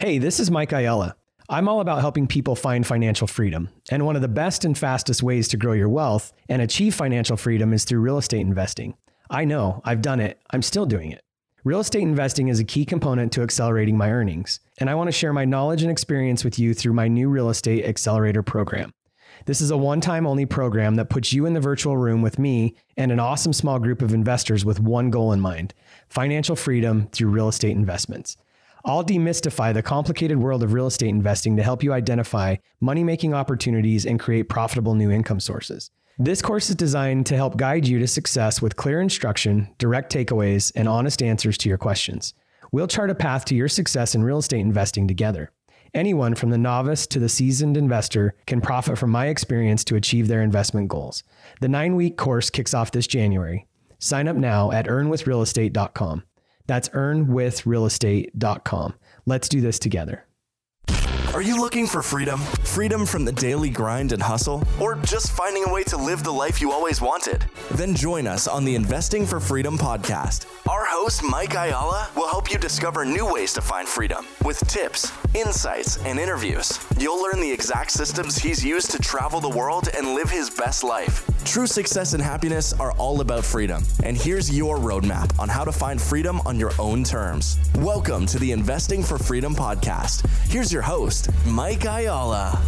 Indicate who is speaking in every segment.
Speaker 1: Hey, this is Mike Ayala. I'm all about helping people find financial freedom. And one of the best and fastest ways to grow your wealth and achieve financial freedom is through real estate investing. I know, I've done it, I'm still doing it. Real estate investing is a key component to accelerating my earnings, and I want to share my knowledge and experience with you through my new Real Estate Accelerator program. This is a one time only program that puts you in the virtual room with me and an awesome small group of investors with one goal in mind financial freedom through real estate investments. I'll demystify the complicated world of real estate investing to help you identify money making opportunities and create profitable new income sources. This course is designed to help guide you to success with clear instruction, direct takeaways, and honest answers to your questions. We'll chart a path to your success in real estate investing together. Anyone from the novice to the seasoned investor can profit from my experience to achieve their investment goals. The nine week course kicks off this January. Sign up now at earnwithrealestate.com. That's earnwithrealestate.com. Let's do this together.
Speaker 2: Are you looking for freedom? Freedom from the daily grind and hustle? Or just finding a way to live the life you always wanted? Then join us on the Investing for Freedom podcast. Our host, Mike Ayala, will help you discover new ways to find freedom with tips, insights, and interviews. You'll learn the exact systems he's used to travel the world and live his best life. True success and happiness are all about freedom. And here's your roadmap on how to find freedom on your own terms. Welcome to the Investing for Freedom podcast. Here's your host, Mike Ayala.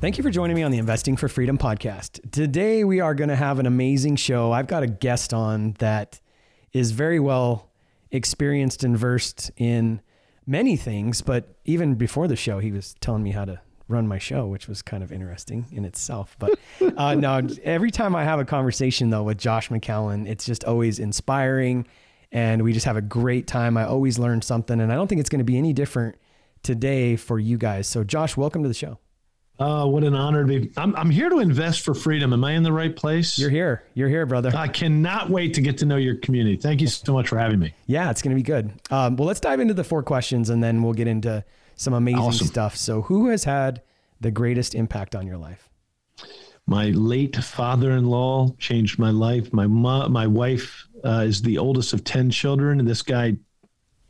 Speaker 1: Thank you for joining me on the Investing for Freedom podcast. Today, we are going to have an amazing show. I've got a guest on that is very well experienced and versed in many things, but even before the show, he was telling me how to run my show, which was kind of interesting in itself. But uh, every time I have a conversation though with Josh McCallen, it's just always inspiring, and we just have a great time. I always learn something, and I don't think it's going to be any different today for you guys. So, Josh, welcome to the show.
Speaker 3: Oh, what an honor to be. I'm, I'm here to invest for freedom. Am I in the right place?
Speaker 1: You're here. You're here, brother.
Speaker 3: I cannot wait to get to know your community. Thank you so much for having me.
Speaker 1: Yeah, it's going to be good. Um, well, let's dive into the four questions and then we'll get into some amazing awesome. stuff. So, who has had the greatest impact on your life?
Speaker 3: My late father-in-law changed my life. My mo- my wife uh, is the oldest of ten children, and this guy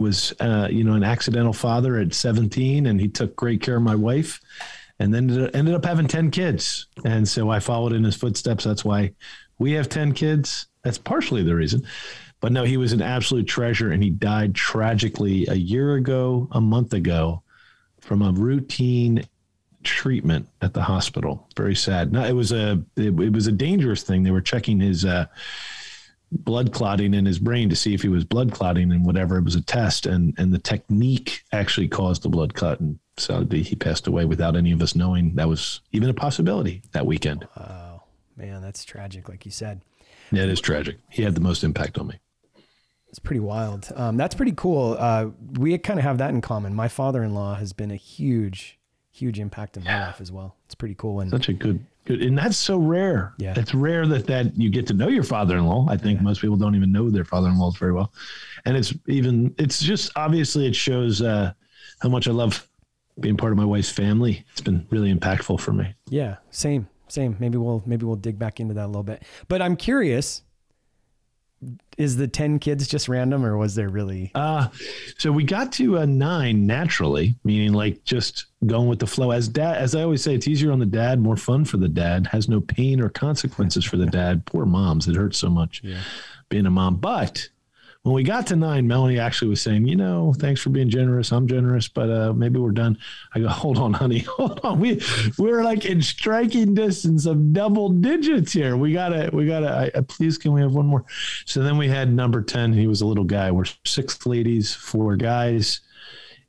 Speaker 3: was, uh, you know, an accidental father at 17, and he took great care of my wife and then ended up having 10 kids. And so I followed in his footsteps. That's why we have 10 kids. That's partially the reason. But no, he was an absolute treasure and he died tragically a year ago, a month ago, from a routine treatment at the hospital. Very sad. No, it was a it, it was a dangerous thing. They were checking his uh, blood clotting in his brain to see if he was blood clotting and whatever. It was a test, and and the technique actually caused the blood clot, and so he passed away without any of us knowing that was even a possibility that weekend.
Speaker 1: Wow, man, that's tragic, like you said.
Speaker 3: Yeah, it is tragic. He had the most impact on me.
Speaker 1: It's pretty wild. Um, that's pretty cool. Uh, we kind of have that in common. My father-in-law has been a huge, huge impact in my yeah. life as well. It's pretty cool. And
Speaker 3: such a good Good. And that's so rare.
Speaker 1: Yeah.
Speaker 3: It's rare that, that you get to know your father-in-law. I think yeah. most people don't even know their father-in-laws very well. And it's even, it's just, obviously it shows uh, how much I love being part of my wife's family. It's been really impactful for me.
Speaker 1: Yeah. Same, same. Maybe we'll, maybe we'll dig back into that a little bit, but I'm curious, is the 10 kids just random or was there really
Speaker 3: uh so we got to a nine naturally meaning like just going with the flow. As dad as i always say it's easier on the dad more fun for the dad has no pain or consequences for the dad. Poor moms it hurts so much
Speaker 1: yeah.
Speaker 3: being a mom. But when we got to nine, Melanie actually was saying, you know, thanks for being generous. I'm generous, but uh, maybe we're done. I go, hold on, honey, hold on. We we're like in striking distance of double digits here. We gotta, we gotta. I, please, can we have one more? So then we had number ten. He was a little guy. We're six ladies, four guys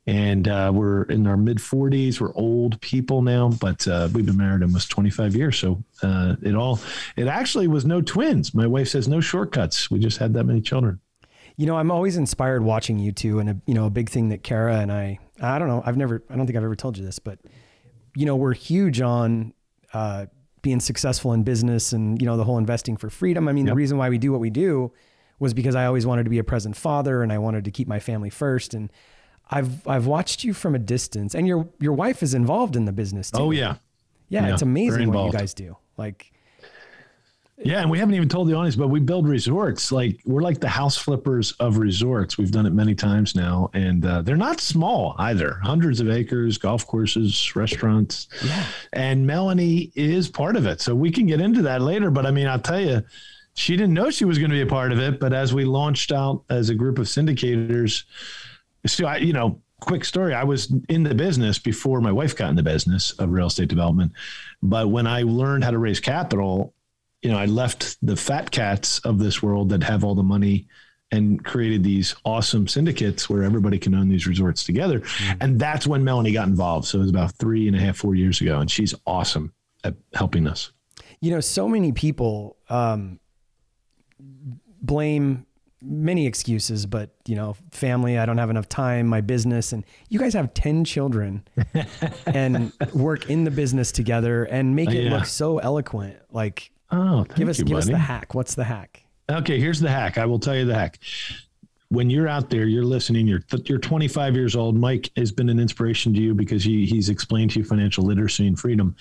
Speaker 3: and uh, we're in our mid 40s. We're old people now, but uh, we've been married almost 25 years. So uh, it all, it actually was no twins. My wife says no shortcuts. We just had that many children.
Speaker 1: You know, I'm always inspired watching you two, and a, you know, a big thing that Kara and I, I don't know, I've never, I don't think I've ever told you this, but you know, we're huge on uh, being successful in business and you know the whole investing for freedom. I mean, yep. the reason why we do what we do was because I always wanted to be a present father, and I wanted to keep my family first, and I've I've watched you from a distance, and your your wife is involved in the business too.
Speaker 3: Oh yeah,
Speaker 1: yeah, yeah it's amazing what you guys do. Like
Speaker 3: Yeah, and we haven't even told the audience, but we build resorts. Like we're like the house flippers of resorts. We've done it many times now, and uh, they're not small either. Hundreds of acres, golf courses, restaurants. Yeah. And Melanie is part of it, so we can get into that later. But I mean, I'll tell you, she didn't know she was going to be a part of it. But as we launched out as a group of syndicators, so I, you know, quick story. I was in the business before my wife got in the business of real estate development. But when I learned how to raise capital, you know, I left the fat cats of this world that have all the money and created these awesome syndicates where everybody can own these resorts together. Mm-hmm. And that's when Melanie got involved. So it was about three and a half, four years ago. And she's awesome at helping us.
Speaker 1: You know, so many people um, blame many excuses, but you know, family, I don't have enough time, my business, and you guys have 10 children and work in the business together and make it yeah. look so eloquent. Like
Speaker 3: Oh,
Speaker 1: give us
Speaker 3: you,
Speaker 1: give buddy. us the hack. What's the hack?
Speaker 3: Okay, here's the hack. I will tell you the hack. When you're out there, you're listening. You're you're 25 years old. Mike has been an inspiration to you because he he's explained to you financial literacy and freedom.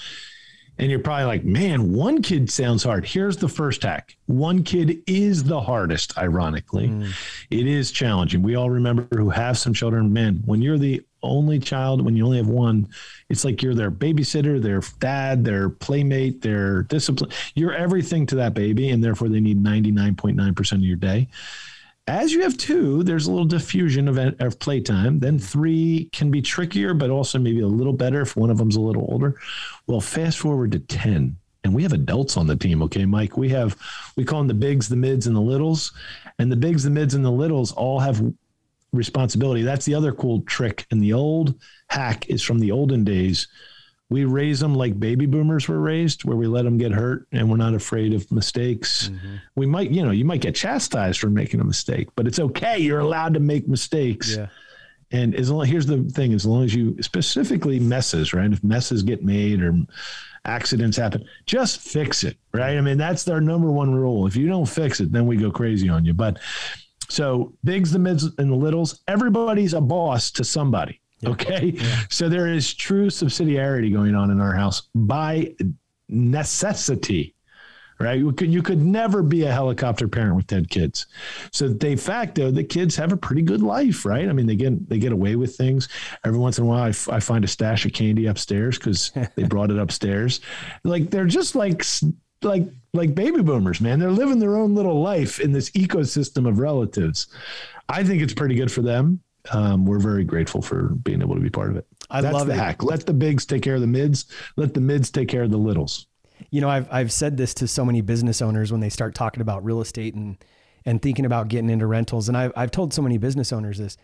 Speaker 3: And you're probably like, man, one kid sounds hard. Here's the first hack. One kid is the hardest, ironically. Mm. It is challenging. We all remember who have some children. Man, when you're the only child, when you only have one, it's like you're their babysitter, their dad, their playmate, their discipline. You're everything to that baby, and therefore they need 99.9% of your day. As you have two, there's a little diffusion of, of playtime. Then three can be trickier, but also maybe a little better if one of them's a little older. Well, fast forward to 10, and we have adults on the team. Okay, Mike, we have, we call them the bigs, the mids, and the littles. And the bigs, the mids, and the littles all have responsibility. That's the other cool trick. And the old hack is from the olden days. We raise them like baby boomers were raised, where we let them get hurt and we're not afraid of mistakes. Mm-hmm. We might, you know, you might get chastised for making a mistake, but it's okay. You're allowed to make mistakes. Yeah. And as long here's the thing, as long as you specifically messes, right? If messes get made or accidents happen, just fix it, right? I mean, that's our number one rule. If you don't fix it, then we go crazy on you. But so bigs, the mids, and the littles, everybody's a boss to somebody. Yeah. Okay. Yeah. So there is true subsidiarity going on in our house by necessity, right? You could, you could never be a helicopter parent with 10 kids. So de facto, the kids have a pretty good life, right? I mean, they get, they get away with things. Every once in a while, I, f- I find a stash of candy upstairs because they brought it upstairs. Like they're just like like like baby boomers, man. They're living their own little life in this ecosystem of relatives. I think it's pretty good for them. Um, we're very grateful for being able to be part of it. I That's love the it. hack. Let the bigs take care of the mids. Let the mids take care of the littles.
Speaker 1: You know, I've I've said this to so many business owners when they start talking about real estate and and thinking about getting into rentals. And I've I've told so many business owners this.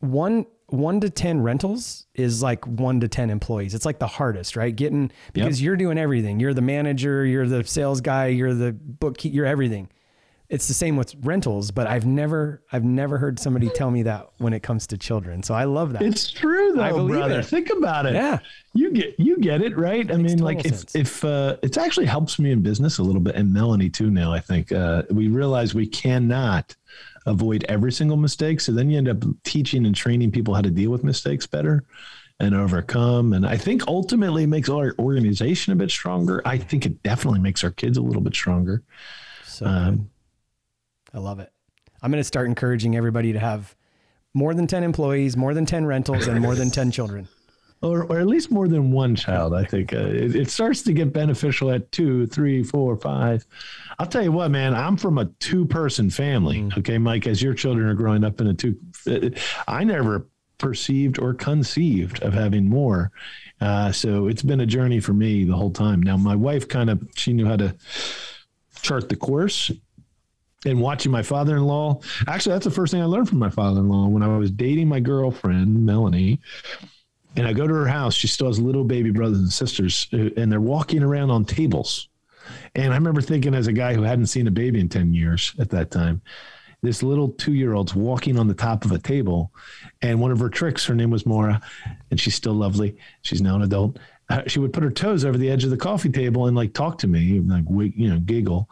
Speaker 1: One one to 10 rentals is like one to 10 employees. It's like the hardest, right? Getting, because yep. you're doing everything. You're the manager, you're the sales guy, you're the bookkeeper, you're everything. It's the same with rentals, but I've never, I've never heard somebody tell me that when it comes to children. So I love that.
Speaker 3: It's true though, I brother. It. Think about it.
Speaker 1: Yeah.
Speaker 3: You get, you get it, right? It I mean, like sense. if, if, uh, it's actually helps me in business a little bit and Melanie too now, I think, uh, we realize we cannot, avoid every single mistake. So then you end up teaching and training people how to deal with mistakes better and overcome. And I think ultimately it makes our organization a bit stronger. I think it definitely makes our kids a little bit stronger.
Speaker 1: So um, I love it. I'm going to start encouraging everybody to have more than 10 employees, more than 10 rentals, and more than 10 children
Speaker 3: or, or at least more than one child. I think uh, it, it, starts to get beneficial at two, three, four, five. I'll tell you what, man. I'm from a two-person family. Mm. Okay, Mike. As your children are growing up in a two, uh, I never perceived or conceived of having more. Uh, so it's been a journey for me the whole time. Now, my wife kind of she knew how to chart the course and watching my father-in-law. Actually, that's the first thing I learned from my father-in-law when I was dating my girlfriend Melanie and I go to her house. She still has little baby brothers and sisters, uh, and they're walking around on tables. And I remember thinking, as a guy who hadn't seen a baby in 10 years at that time, this little two year old's walking on the top of a table. And one of her tricks, her name was Mora, and she's still lovely. She's now an adult. Uh, she would put her toes over the edge of the coffee table and like talk to me, like, you know, giggle.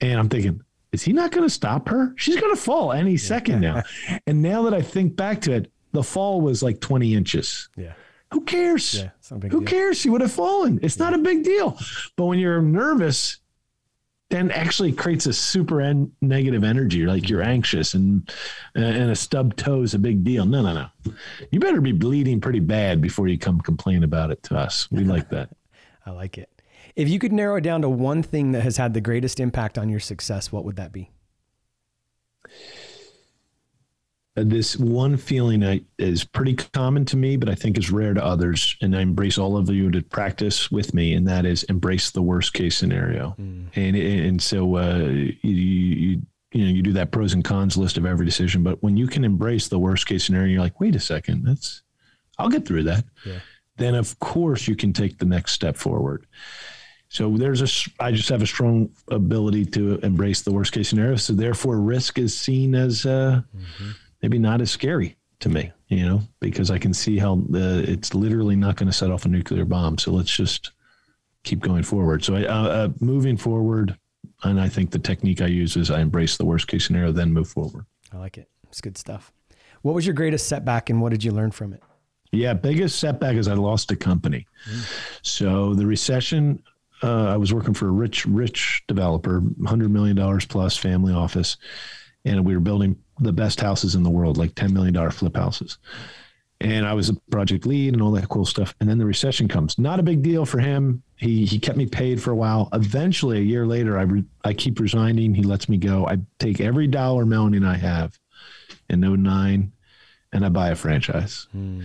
Speaker 3: And I'm thinking, is he not going to stop her? She's going to fall any yeah. second now. and now that I think back to it, the fall was like 20 inches.
Speaker 1: Yeah.
Speaker 3: Who cares? Yeah, Who deal. cares? She would have fallen. It's yeah. not a big deal. But when you're nervous, then actually creates a super en- negative energy. You're like you're anxious and uh, and a stub toe is a big deal. No, no, no. You better be bleeding pretty bad before you come complain about it to us. We like that.
Speaker 1: I like it. If you could narrow it down to one thing that has had the greatest impact on your success, what would that be?
Speaker 3: Uh, this one feeling I, is pretty common to me, but I think is rare to others. And I embrace all of you to practice with me, and that is embrace the worst case scenario. Mm. And and so uh, you, you you know you do that pros and cons list of every decision, but when you can embrace the worst case scenario, you're like, wait a second, that's I'll get through that. Yeah. Then of course you can take the next step forward. So there's a, I just have a strong ability to embrace the worst case scenario. So therefore, risk is seen as uh, mm-hmm maybe not as scary to me, you know, because I can see how the, it's literally not going to set off a nuclear bomb. So let's just keep going forward. So I, uh, uh, moving forward, and I think the technique I use is I embrace the worst case scenario, then move forward.
Speaker 1: I like it. It's good stuff. What was your greatest setback and what did you learn from it?
Speaker 3: Yeah, biggest setback is I lost a company. Mm. So the recession, uh, I was working for a rich, rich developer, $100 million plus family office, and we were building the best houses in the world, like $10 million flip houses. And I was a project lead and all that cool stuff. And then the recession comes. Not a big deal for him. He he kept me paid for a while. Eventually, a year later, I re, I keep resigning. He lets me go. I take every dollar mounting I have in 09 and I buy a franchise. Hmm.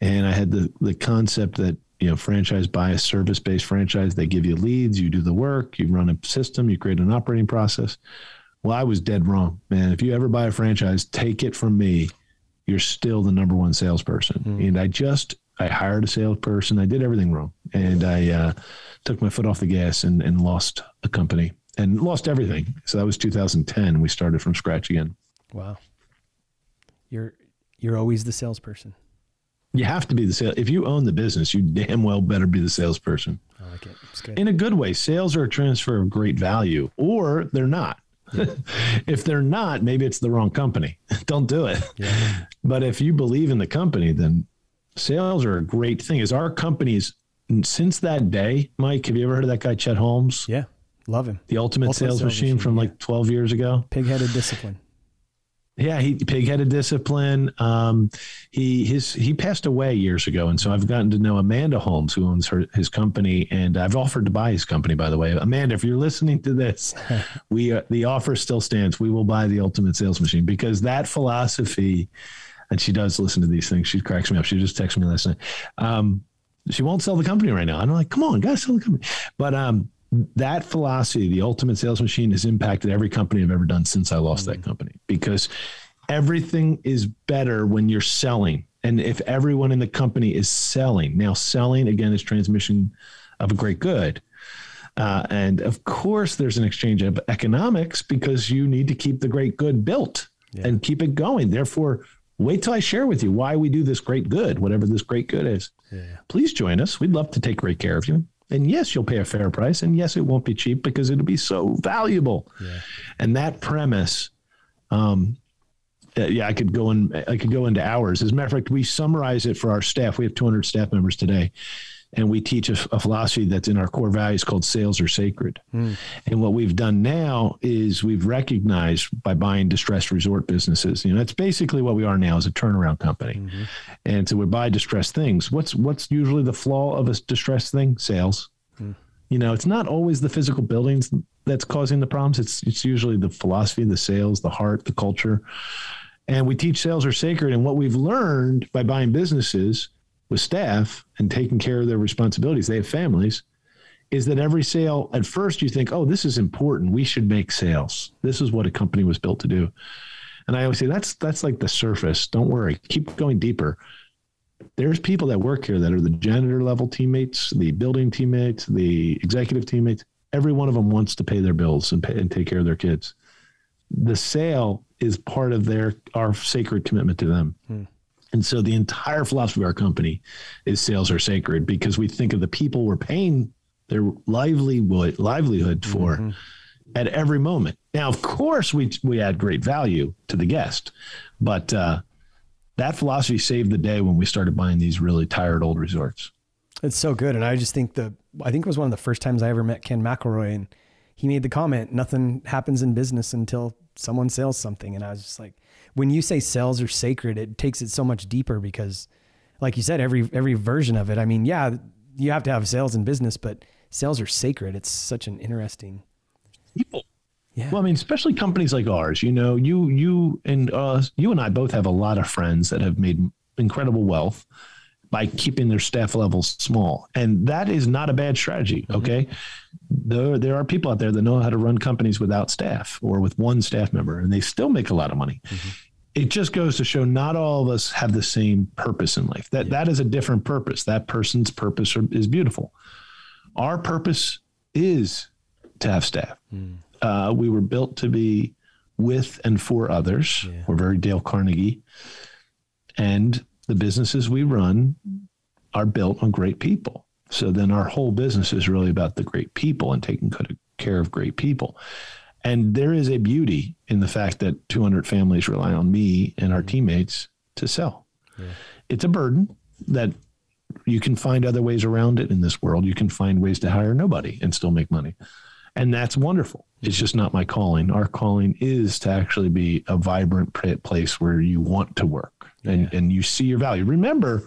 Speaker 3: And I had the the concept that you know franchise buy a service based franchise. They give you leads, you do the work, you run a system, you create an operating process. Well, I was dead wrong, man. If you ever buy a franchise, take it from me. You're still the number one salesperson. Mm. And I just, I hired a salesperson. I did everything wrong. And I uh, took my foot off the gas and, and lost a company and lost everything. So that was 2010. We started from scratch again.
Speaker 1: Wow. You're, you're always the salesperson.
Speaker 3: You have to be the sales. If you own the business, you damn well better be the salesperson.
Speaker 1: I like it. It's good.
Speaker 3: In a good way. Sales are a transfer of great value, or they're not. if they're not, maybe it's the wrong company. Don't do it. Yeah. But if you believe in the company, then sales are a great thing. Is our companies since that day, Mike? Have you ever heard of that guy Chet Holmes?
Speaker 1: Yeah, love him.
Speaker 3: The ultimate, ultimate sales, sales, machine, machine from yeah. like twelve years ago.
Speaker 1: Pig-headed discipline.
Speaker 3: Yeah, he pig-headed discipline. Um, he his he passed away years ago, and so I've gotten to know Amanda Holmes, who owns her his company, and I've offered to buy his company. By the way, Amanda, if you're listening to this, we uh, the offer still stands. We will buy the Ultimate Sales Machine because that philosophy, and she does listen to these things. She cracks me up. She just texted me last night. Um, she won't sell the company right now. I'm like, come on, guys, sell the company. But um, that philosophy, the ultimate sales machine, has impacted every company I've ever done since I lost mm-hmm. that company because everything is better when you're selling. And if everyone in the company is selling, now selling again is transmission of a great good. Uh, and of course, there's an exchange of economics because you need to keep the great good built yeah. and keep it going. Therefore, wait till I share with you why we do this great good, whatever this great good is. Yeah. Please join us. We'd love to take great care of you. And yes, you'll pay a fair price. And yes, it won't be cheap because it'll be so valuable. Yeah. And that premise, um, uh, yeah, I could go in. I could go into hours. As a matter of fact, we summarize it for our staff. We have 200 staff members today, and we teach a, a philosophy that's in our core values called "Sales are sacred." Mm. And what we've done now is we've recognized by buying distressed resort businesses. You know, that's basically what we are now as a turnaround company. Mm-hmm. And so we buy distressed things. What's what's usually the flaw of a distressed thing? Sales. Mm. You know, it's not always the physical buildings that's causing the problems. It's it's usually the philosophy, the sales, the heart, the culture. And we teach sales are sacred. And what we've learned by buying businesses with staff and taking care of their responsibilities, they have families, is that every sale, at first you think, oh, this is important. We should make sales. This is what a company was built to do. And I always say that's that's like the surface. Don't worry. Keep going deeper. There's people that work here that are the janitor level teammates, the building teammates, the executive teammates. Every one of them wants to pay their bills and, pay, and take care of their kids. The sale is part of their our sacred commitment to them. Hmm. And so the entire philosophy of our company is sales are sacred because we think of the people we're paying their livelihood livelihood for mm-hmm. at every moment. Now, of course, we we add great value to the guest, but uh, that philosophy saved the day when we started buying these really tired old resorts.
Speaker 1: It's so good, and I just think the I think it was one of the first times I ever met Ken McElroy, and he made the comment, nothing happens in business until someone sells something. And I was just like, when you say sales are sacred, it takes it so much deeper because like you said, every every version of it. I mean, yeah, you have to have sales in business, but sales are sacred. It's such an interesting
Speaker 3: people. Yeah. Well, I mean, especially companies like ours. You know, you you and uh, you and I both have a lot of friends that have made incredible wealth by keeping their staff levels small, and that is not a bad strategy. Mm-hmm. Okay, there there are people out there that know how to run companies without staff or with one staff member, and they still make a lot of money. Mm-hmm. It just goes to show not all of us have the same purpose in life. That yeah. that is a different purpose. That person's purpose is beautiful. Our purpose is to have staff. Mm. Uh, we were built to be with and for others. Yeah. We're very Dale Carnegie. And the businesses we run are built on great people. So then our whole business is really about the great people and taking good care of great people. And there is a beauty in the fact that 200 families rely on me and our mm. teammates to sell. Yeah. It's a burden that you can find other ways around it in this world. You can find ways to hire nobody and still make money. And that's wonderful. It's just not my calling. Our calling is to actually be a vibrant place where you want to work and, yeah. and you see your value. Remember,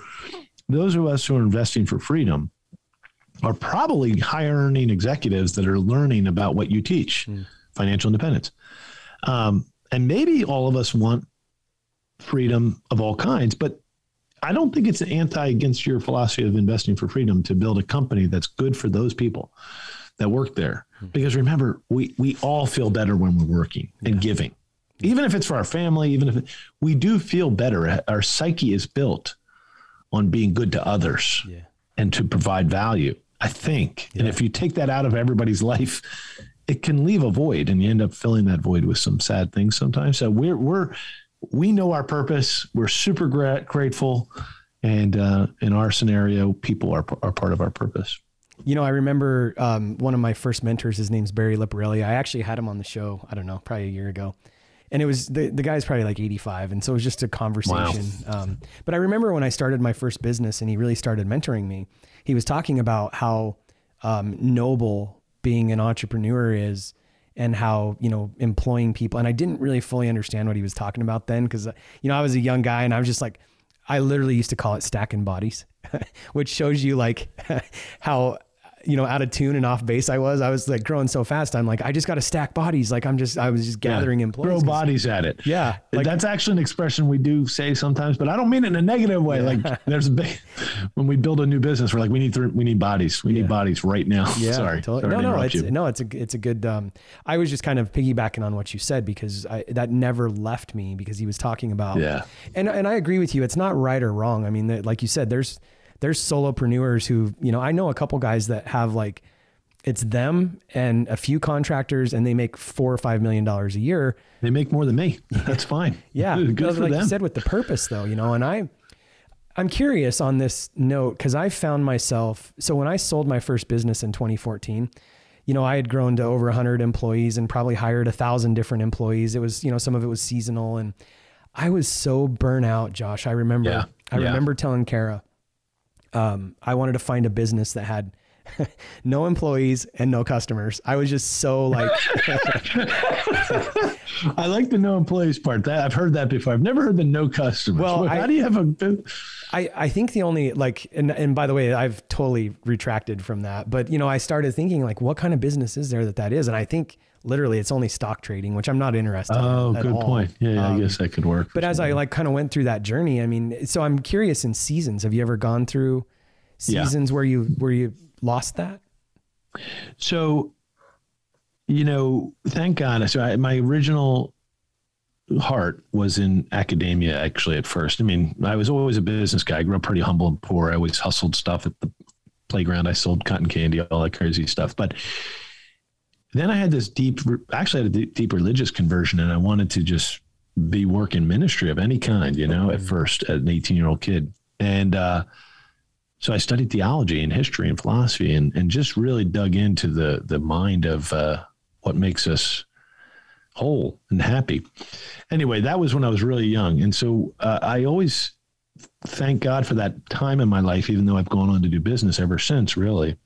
Speaker 3: those of us who are investing for freedom are probably high earning executives that are learning about what you teach mm. financial independence. Um, and maybe all of us want freedom of all kinds, but I don't think it's an anti against your philosophy of investing for freedom to build a company that's good for those people that work there. Hmm. Because remember, we we all feel better when we're working and giving. Even if it's for our family, even if it, we do feel better, our psyche is built on being good to others yeah. and to provide value. I think. Yeah. And if you take that out of everybody's life, it can leave a void and you end up filling that void with some sad things sometimes. So we're we're we know our purpose. We're super gra- grateful. And uh, in our scenario, people are, are part of our purpose.
Speaker 1: You know, I remember um, one of my first mentors, his name's Barry Liparelli. I actually had him on the show, I don't know, probably a year ago. And it was the, the guy's probably like 85. And so it was just a conversation. Wow. Um, but I remember when I started my first business and he really started mentoring me, he was talking about how um, noble being an entrepreneur is and how you know employing people and i didn't really fully understand what he was talking about then because you know i was a young guy and i was just like i literally used to call it stacking bodies which shows you like how you know, out of tune and off base I was. I was like growing so fast. I'm like, I just got to stack bodies. Like I'm just, I was just gathering yeah, employees.
Speaker 3: Throw bodies at it.
Speaker 1: Yeah.
Speaker 3: Like, That's actually an expression we do say sometimes, but I don't mean it in a negative way. Yeah. Like there's a big, when we build a new business, we're like, we need, th- we need bodies. We yeah. need bodies right now. Yeah. Sorry. Totally.
Speaker 1: Sorry no, no, it's, you. no, it's a, it's a good, um, I was just kind of piggybacking on what you said because I, that never left me because he was talking about,
Speaker 3: yeah.
Speaker 1: And, and I agree with you. It's not right or wrong. I mean, like you said, there's, there's solopreneurs who, you know, I know a couple guys that have like, it's them and a few contractors and they make four or five million dollars a year.
Speaker 3: They make more than me. That's fine.
Speaker 1: yeah. Good for like them. you said with the purpose though, you know, and I I'm curious on this note because I found myself so when I sold my first business in 2014, you know, I had grown to over 100 employees and probably hired a thousand different employees. It was, you know, some of it was seasonal and I was so burnt out, Josh. I remember, yeah. I yeah. remember telling Kara, um, I wanted to find a business that had no employees and no customers. I was just so like.
Speaker 3: I like the no employees part. That I've heard that before. I've never heard the no customers. Well, how I, do you have a?
Speaker 1: I I think the only like and and by the way, I've totally retracted from that. But you know, I started thinking like, what kind of business is there that that is? And I think literally it's only stock trading, which I'm not interested
Speaker 3: oh,
Speaker 1: in.
Speaker 3: Oh, good
Speaker 1: all.
Speaker 3: point. Yeah, um, I guess that could work.
Speaker 1: But as I like kind of went through that journey, I mean, so I'm curious in seasons. Have you ever gone through seasons yeah. where you where you lost that?
Speaker 3: So, you know, thank God. So I, my original heart was in academia actually at first. I mean, I was always a business guy. I grew up pretty humble and poor. I always hustled stuff at the playground. I sold cotton candy, all that crazy stuff. But then I had this deep, actually had a deep religious conversion and I wanted to just be working ministry of any kind, you know, at first as an 18 year old kid. And, uh, so I studied theology and history and philosophy and, and just really dug into the, the mind of uh, what makes us whole and happy. Anyway, that was when I was really young. And so uh, I always thank God for that time in my life, even though I've gone on to do business ever since, really.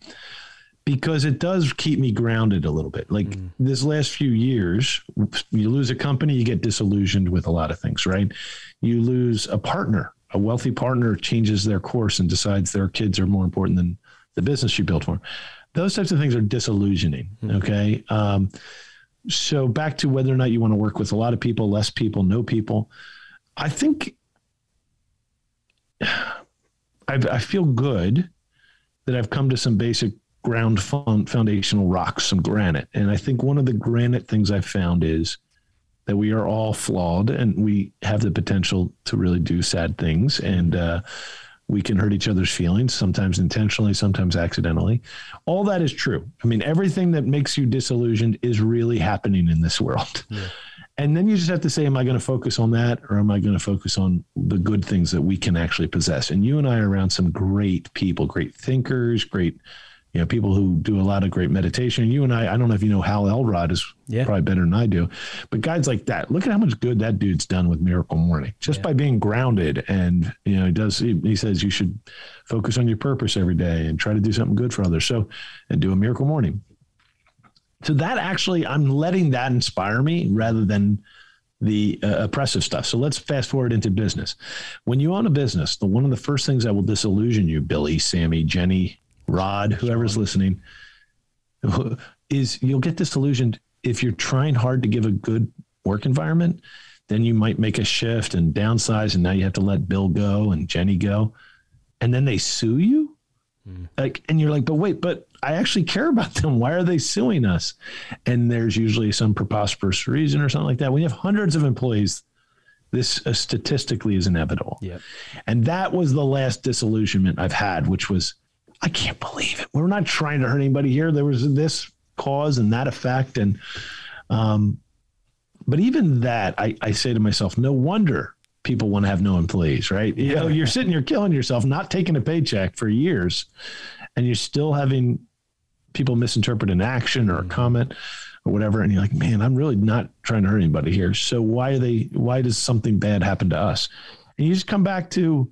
Speaker 3: Because it does keep me grounded a little bit. Like mm. this last few years, you lose a company, you get disillusioned with a lot of things, right? You lose a partner, a wealthy partner changes their course and decides their kids are more important than the business you built for. Those types of things are disillusioning. Mm. Okay. Um, so back to whether or not you want to work with a lot of people, less people, no people. I think I, I feel good that I've come to some basic ground foundational rocks, some granite. And I think one of the granite things I've found is that we are all flawed and we have the potential to really do sad things. And uh, we can hurt each other's feelings, sometimes intentionally, sometimes accidentally. All that is true. I mean, everything that makes you disillusioned is really happening in this world. Yeah. And then you just have to say, am I going to focus on that or am I going to focus on the good things that we can actually possess? And you and I are around some great people, great thinkers, great you know, people who do a lot of great meditation. You and I, I don't know if you know Hal Elrod is yeah. probably better than I do, but guys like that, look at how much good that dude's done with Miracle Morning just yeah. by being grounded. And, you know, he does, he, he, says you should focus on your purpose every day and try to do something good for others. So, and do a Miracle Morning. So that actually, I'm letting that inspire me rather than the uh, oppressive stuff. So let's fast forward into business. When you own a business, the one of the first things that will disillusion you, Billy, Sammy, Jenny, Rod, whoever's listening, is you'll get disillusioned if you're trying hard to give a good work environment. Then you might make a shift and downsize, and now you have to let Bill go and Jenny go, and then they sue you. Mm. Like, and you're like, but wait, but I actually care about them. Why are they suing us? And there's usually some preposterous reason or something like that. When you have hundreds of employees, this uh, statistically is inevitable.
Speaker 1: Yep.
Speaker 3: And that was the last disillusionment I've had, which was I can't believe it. We're not trying to hurt anybody here. There was this cause and that effect. And, um, but even that, I, I say to myself, no wonder people want to have no employees, right? You know, you're sitting, you're killing yourself, not taking a paycheck for years, and you're still having people misinterpret an action or a mm-hmm. comment or whatever. And you're like, man, I'm really not trying to hurt anybody here. So why are they, why does something bad happen to us? And you just come back to,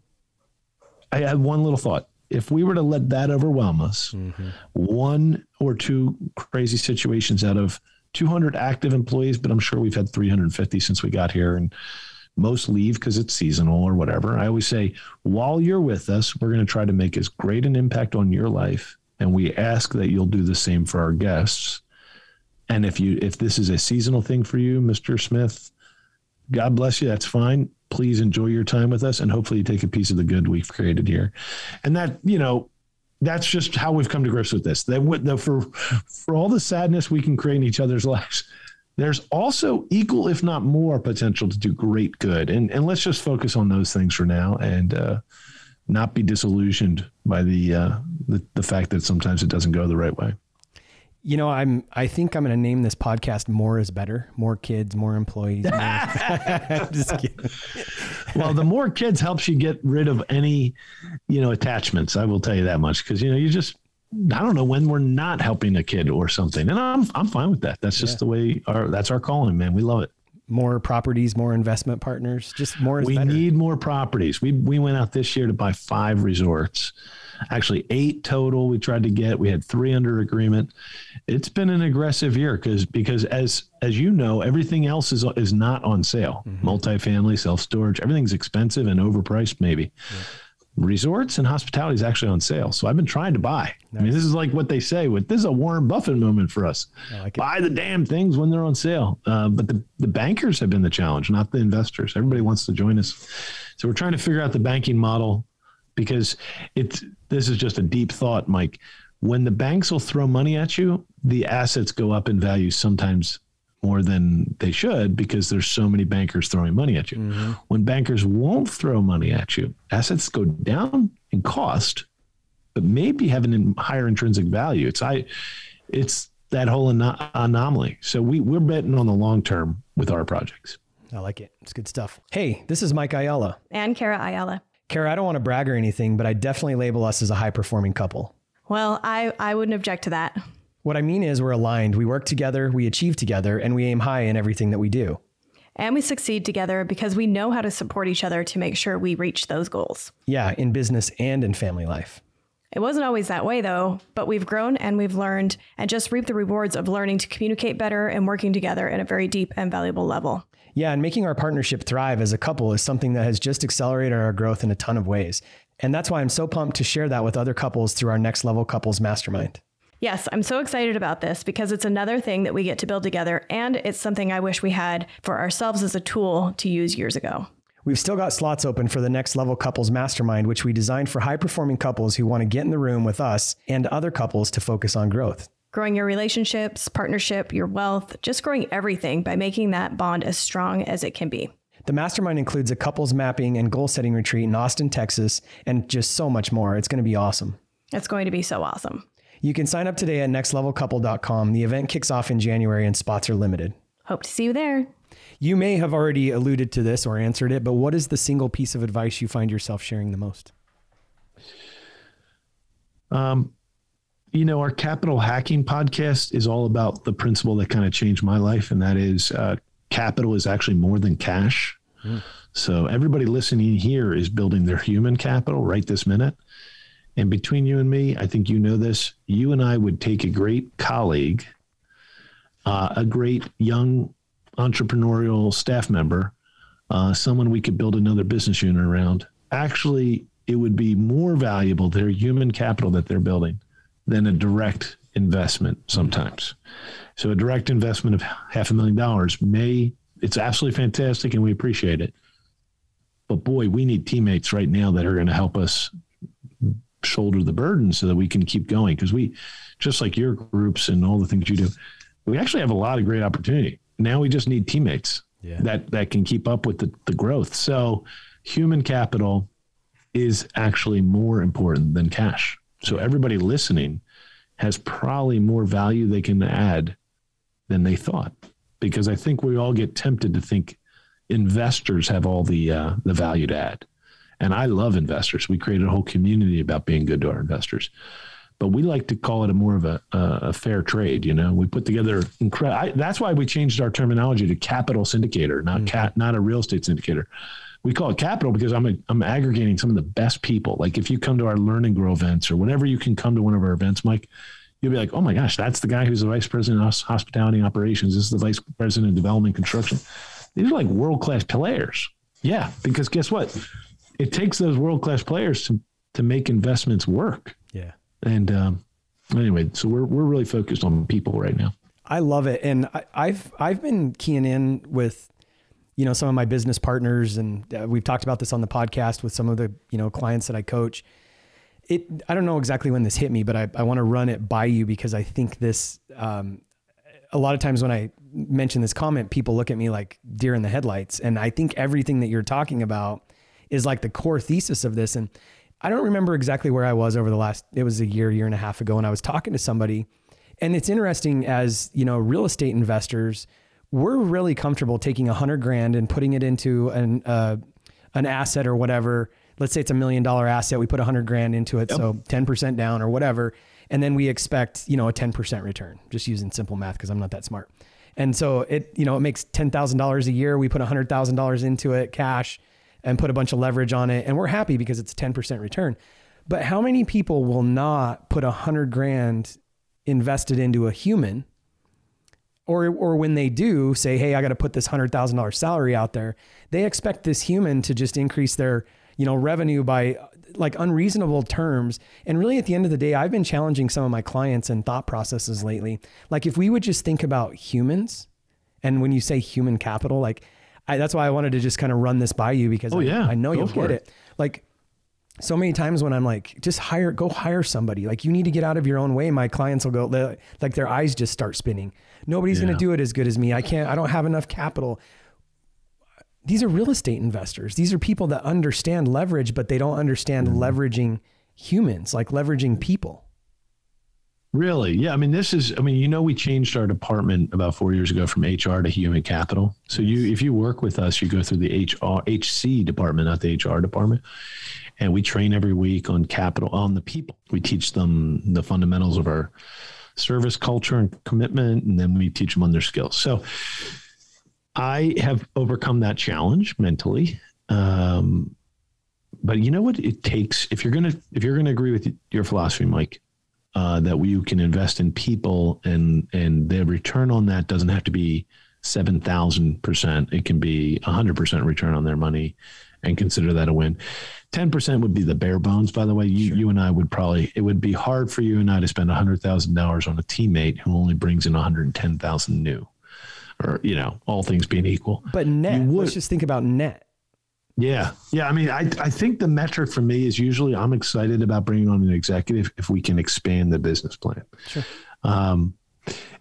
Speaker 3: I had one little thought if we were to let that overwhelm us, mm-hmm. one or two crazy situations out of 200 active employees, but I'm sure we've had 350 since we got here, and most leave because it's seasonal or whatever. I always say, while you're with us, we're going to try to make as great an impact on your life, and we ask that you'll do the same for our guests. And if you if this is a seasonal thing for you, Mr. Smith, God bless you. That's fine please enjoy your time with us and hopefully take a piece of the good we've created here. And that, you know, that's just how we've come to grips with this. That, for for all the sadness we can create in each other's lives, there's also equal, if not more, potential to do great good. And and let's just focus on those things for now and uh, not be disillusioned by the, uh, the the fact that sometimes it doesn't go the right way.
Speaker 1: You know, I'm. I think I'm going to name this podcast "More Is Better." More kids, more employees. More.
Speaker 3: just kidding. well, the more kids helps you get rid of any, you know, attachments. I will tell you that much because you know you just. I don't know when we're not helping a kid or something, and I'm I'm fine with that. That's just yeah. the way our that's our calling, man. We love it
Speaker 1: more properties, more investment partners, just more.
Speaker 3: we
Speaker 1: better.
Speaker 3: need more properties. We we went out this year to buy five resorts, actually eight total. We tried to get. We had three under agreement. It's been an aggressive year because because as as you know, everything else is is not on sale. Mm-hmm. Multifamily, self storage, everything's expensive and overpriced. Maybe. Yeah resorts and hospitality is actually on sale. So I've been trying to buy. Nice. I mean, this is like what they say with this is a Warren Buffett moment for us. Like buy the damn things when they're on sale. Uh, but the, the bankers have been the challenge, not the investors. Everybody wants to join us. So we're trying to figure out the banking model because it's this is just a deep thought, Mike. When the banks will throw money at you, the assets go up in value sometimes more than they should because there's so many bankers throwing money at you. Mm-hmm. When bankers won't throw money at you, assets go down in cost, but maybe have a higher intrinsic value. It's I, it's that whole an- anomaly. So we we're betting on the long term with our projects.
Speaker 1: I like it. It's good stuff. Hey, this is Mike Ayala
Speaker 4: and Kara Ayala.
Speaker 1: Kara, I don't want to brag or anything, but I definitely label us as a high performing couple.
Speaker 4: Well, I, I wouldn't object to that.
Speaker 1: What I mean is, we're aligned. We work together, we achieve together, and we aim high in everything that we do.
Speaker 4: And we succeed together because we know how to support each other to make sure we reach those goals.
Speaker 1: Yeah, in business and in family life.
Speaker 4: It wasn't always that way though, but we've grown and we've learned and just reaped the rewards of learning to communicate better and working together at a very deep and valuable level.
Speaker 1: Yeah, and making our partnership thrive as a couple is something that has just accelerated our growth in a ton of ways. And that's why I'm so pumped to share that with other couples through our Next Level Couples Mastermind.
Speaker 4: Yes, I'm so excited about this because it's another thing that we get to build together, and it's something I wish we had for ourselves as a tool to use years ago.
Speaker 1: We've still got slots open for the Next Level Couples Mastermind, which we designed for high performing couples who want to get in the room with us and other couples to focus on growth.
Speaker 4: Growing your relationships, partnership, your wealth, just growing everything by making that bond as strong as it can be.
Speaker 1: The mastermind includes a couples mapping and goal setting retreat in Austin, Texas, and just so much more. It's going to be awesome.
Speaker 4: It's going to be so awesome.
Speaker 1: You can sign up today at nextlevelcouple.com. The event kicks off in January and spots are limited.
Speaker 4: Hope to see you there.
Speaker 1: You may have already alluded to this or answered it, but what is the single piece of advice you find yourself sharing the most?
Speaker 3: Um, you know, our capital hacking podcast is all about the principle that kind of changed my life, and that is uh, capital is actually more than cash. Mm. So everybody listening here is building their human capital right this minute. And between you and me, I think you know this. You and I would take a great colleague, uh, a great young entrepreneurial staff member, uh, someone we could build another business unit around. Actually, it would be more valuable their human capital that they're building than a direct investment sometimes. So a direct investment of half a million dollars may it's absolutely fantastic and we appreciate it. But boy, we need teammates right now that are going to help us shoulder the burden so that we can keep going because we just like your groups and all the things you do we actually have a lot of great opportunity now we just need teammates yeah. that that can keep up with the, the growth so human capital is actually more important than cash so everybody listening has probably more value they can add than they thought because i think we all get tempted to think investors have all the uh, the value to add and I love investors. We created a whole community about being good to our investors. But we like to call it a more of a, a fair trade. You know, we put together incredible. That's why we changed our terminology to capital syndicator, not mm-hmm. cat, not a real estate syndicator. We call it capital because I'm a, I'm aggregating some of the best people. Like if you come to our learn and grow events or whenever you can come to one of our events, Mike, you'll be like, oh my gosh, that's the guy who's the vice president of hospitality operations. This is the vice president of development construction. These are like world class players. Yeah, because guess what? it takes those world class players to to make investments work.
Speaker 1: Yeah.
Speaker 3: And um, anyway, so we're we're really focused on people right now.
Speaker 1: I love it, and I, have I've been keying in with you know some of my business partners, and uh, we've talked about this on the podcast with some of the you know clients that I coach. It I don't know exactly when this hit me, but I, I want to run it by you because I think this. Um, a lot of times when I mention this comment, people look at me like deer in the headlights, and I think everything that you're talking about is like the core thesis of this. And I don't remember exactly where I was over the last, it was a year, year and a half ago, and I was talking to somebody. And it's interesting as, you know, real estate investors, we're really comfortable taking a hundred grand and putting it into an, uh, an asset or whatever. Let's say it's a million dollar asset. We put a hundred grand into it. Yep. So 10% down or whatever. And then we expect, you know, a 10% return, just using simple math because I'm not that smart. And so it, you know, it makes $10,000 a year. We put a $100,000 into it cash and put a bunch of leverage on it. And we're happy because it's a 10% return. But how many people will not put a hundred grand invested into a human? Or, or when they do say, Hey, I got to put this hundred thousand dollar salary out there. They expect this human to just increase their, you know, revenue by like unreasonable terms. And really at the end of the day, I've been challenging some of my clients and thought processes lately. Like if we would just think about humans and when you say human capital, like I, that's why I wanted to just kind of run this by you because
Speaker 3: oh,
Speaker 1: I,
Speaker 3: yeah.
Speaker 1: I know you'll get it. it. Like so many times when I'm like, just hire, go hire somebody. Like you need to get out of your own way. My clients will go, like their eyes just start spinning. Nobody's yeah. going to do it as good as me. I can't, I don't have enough capital. These are real estate investors. These are people that understand leverage, but they don't understand mm-hmm. leveraging humans, like leveraging people.
Speaker 3: Really? Yeah. I mean, this is, I mean, you know, we changed our department about four years ago from HR to human capital. So you, if you work with us, you go through the HR, HC department, not the HR department. And we train every week on capital, on the people. We teach them the fundamentals of our service culture and commitment, and then we teach them on their skills. So I have overcome that challenge mentally. Um, but you know what it takes if you're gonna if you're gonna agree with your philosophy, Mike, uh, that you can invest in people and and the return on that doesn't have to be seven thousand percent. It can be hundred percent return on their money, and consider that a win. Ten percent would be the bare bones. By the way, you sure. you and I would probably it would be hard for you and I to spend hundred thousand dollars on a teammate who only brings in one hundred ten thousand new, or you know, all things being equal.
Speaker 1: But net, let's just think about net.
Speaker 3: Yeah. Yeah. I mean, I, I think the metric for me is usually I'm excited about bringing on an executive if we can expand the business plan. Sure. Um,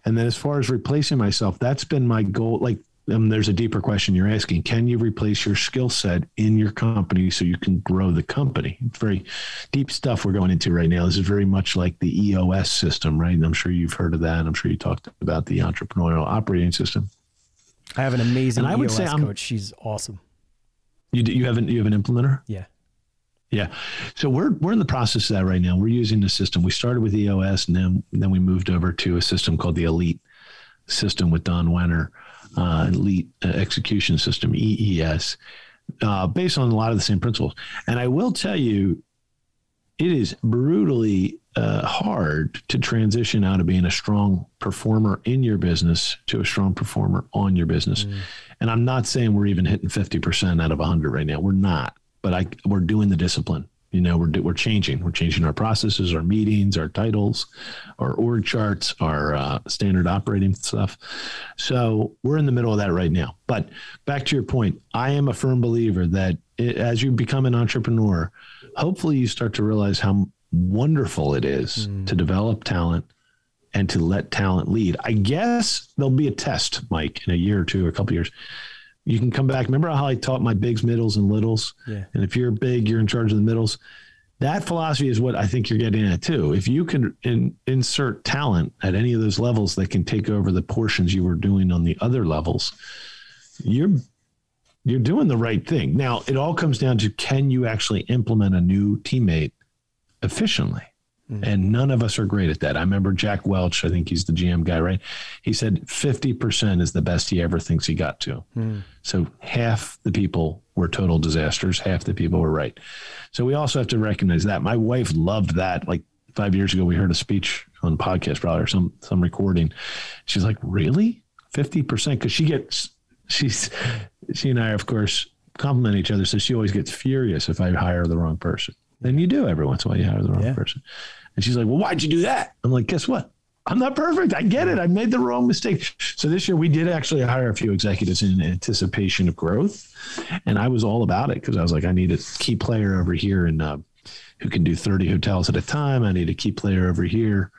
Speaker 3: and then as far as replacing myself, that's been my goal. Like, um, there's a deeper question you're asking. Can you replace your skill set in your company so you can grow the company? It's very deep stuff we're going into right now. This is very much like the EOS system, right? And I'm sure you've heard of that. I'm sure you talked about the entrepreneurial operating system.
Speaker 1: I have an amazing and I would EOS say coach. She's awesome.
Speaker 3: You you have an you have an implementer?
Speaker 1: Yeah.
Speaker 3: Yeah. So we're we're in the process of that right now. We're using the system. We started with EOS and then then we moved over to a system called the Elite system with Don Wenner, uh, Elite Execution System EES, uh, based on a lot of the same principles. And I will tell you, it is brutally uh, hard to transition out of being a strong performer in your business to a strong performer on your business. Mm. And I'm not saying we're even hitting 50% out of 100 right now. We're not, but I we're doing the discipline. You know, we're we're changing. We're changing our processes, our meetings, our titles, our org charts, our uh, standard operating stuff. So we're in the middle of that right now. But back to your point, I am a firm believer that it, as you become an entrepreneur, hopefully you start to realize how wonderful it is mm. to develop talent and to let talent lead. I guess there'll be a test, Mike, in a year or two or a couple years. You can come back. Remember how I taught my bigs, middles, and littles?
Speaker 1: Yeah.
Speaker 3: And if you're big, you're in charge of the middles. That philosophy is what I think you're getting at too. If you can in, insert talent at any of those levels that can take over the portions you were doing on the other levels, you're you're doing the right thing. Now, it all comes down to can you actually implement a new teammate efficiently? Mm-hmm. And none of us are great at that. I remember Jack Welch, I think he's the GM guy, right? He said 50% is the best he ever thinks he got to. Mm. So half the people were total disasters, half the people were right. So we also have to recognize that. My wife loved that. Like five years ago, we heard a speech on podcast probably or some some recording. She's like, Really? 50%? Because she gets she's she and I, of course, compliment each other. So she always gets furious if I hire the wrong person. Then you do every once in a while, you hire the wrong yeah. person. And she's like, Well, why'd you do that? I'm like, Guess what? I'm not perfect. I get it. I made the wrong mistake. So this year we did actually hire a few executives in anticipation of growth. And I was all about it because I was like, I need a key player over here and uh, who can do 30 hotels at a time. I need a key player over here.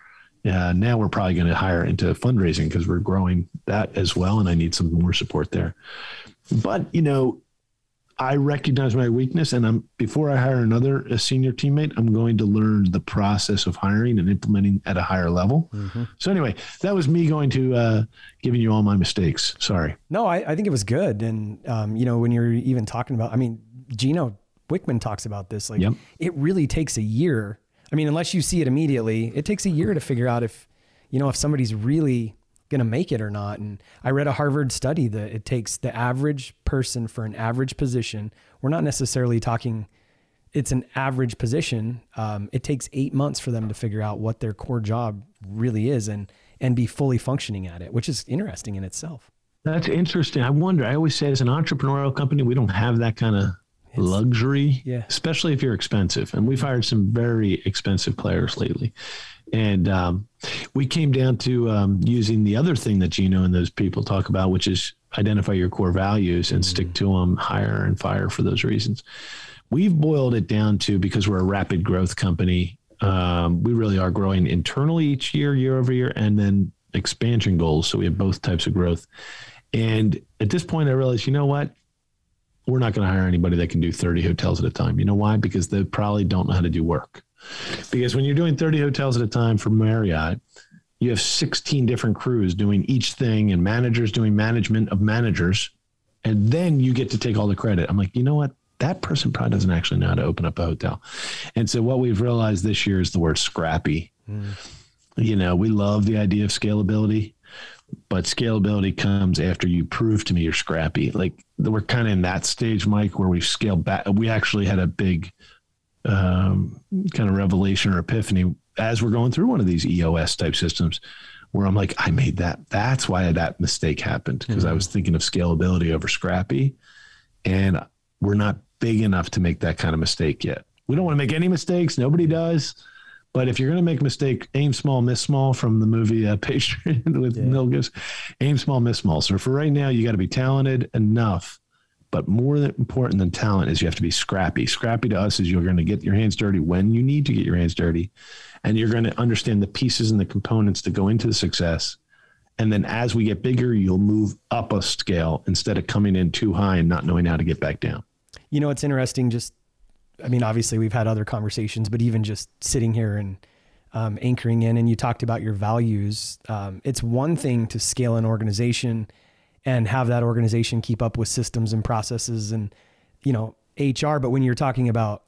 Speaker 3: Uh, now we're probably going to hire into fundraising because we're growing that as well. And I need some more support there. But, you know, I recognize my weakness, and I'm before I hire another a senior teammate, I'm going to learn the process of hiring and implementing at a higher level. Mm-hmm. So anyway, that was me going to uh, giving you all my mistakes. Sorry.
Speaker 1: No, I, I think it was good, and um, you know when you're even talking about, I mean, Gino Wickman talks about this. Like, yep. it really takes a year. I mean, unless you see it immediately, it takes a year to figure out if you know if somebody's really going to make it or not. And I read a Harvard study that it takes the average person for an average position. We're not necessarily talking, it's an average position. Um, it takes eight months for them to figure out what their core job really is and, and be fully functioning at it, which is interesting in itself.
Speaker 3: That's interesting. I wonder, I always say as an entrepreneurial company, we don't have that kind of it's, luxury,
Speaker 1: yeah.
Speaker 3: especially if you're expensive. And we've hired some very expensive players lately. And um, we came down to um, using the other thing that Gino and those people talk about, which is identify your core values and mm-hmm. stick to them, hire and fire for those reasons. We've boiled it down to because we're a rapid growth company. Um, we really are growing internally each year, year over year, and then expansion goals. So we have both types of growth. And at this point, I realized, you know what? We're not going to hire anybody that can do 30 hotels at a time. You know why? Because they probably don't know how to do work. Because when you're doing 30 hotels at a time for Marriott, you have 16 different crews doing each thing and managers doing management of managers. And then you get to take all the credit. I'm like, you know what? That person probably doesn't actually know how to open up a hotel. And so what we've realized this year is the word scrappy. Mm. You know, we love the idea of scalability, but scalability comes after you prove to me you're scrappy. Like we're kind of in that stage, Mike, where we've scaled back. We actually had a big um, kind of revelation or epiphany as we're going through one of these EOS type systems where I'm like, I made that. That's why that mistake happened because mm-hmm. I was thinking of scalability over scrappy. And we're not big enough to make that kind of mistake yet. We don't want to make any mistakes. Nobody does. But if you're going to make a mistake, aim small, miss small from the movie uh, Patriot with yeah. Milgis, aim small, miss small. So for right now, you got to be talented enough. But more important than talent is you have to be scrappy. Scrappy to us is you're going to get your hands dirty when you need to get your hands dirty and you're going to understand the pieces and the components that go into the success. And then as we get bigger, you'll move up a scale instead of coming in too high and not knowing how to get back down.
Speaker 1: You know, it's interesting. Just, I mean, obviously we've had other conversations, but even just sitting here and um, anchoring in, and you talked about your values. Um, it's one thing to scale an organization and have that organization keep up with systems and processes and, you know, HR. But when you're talking about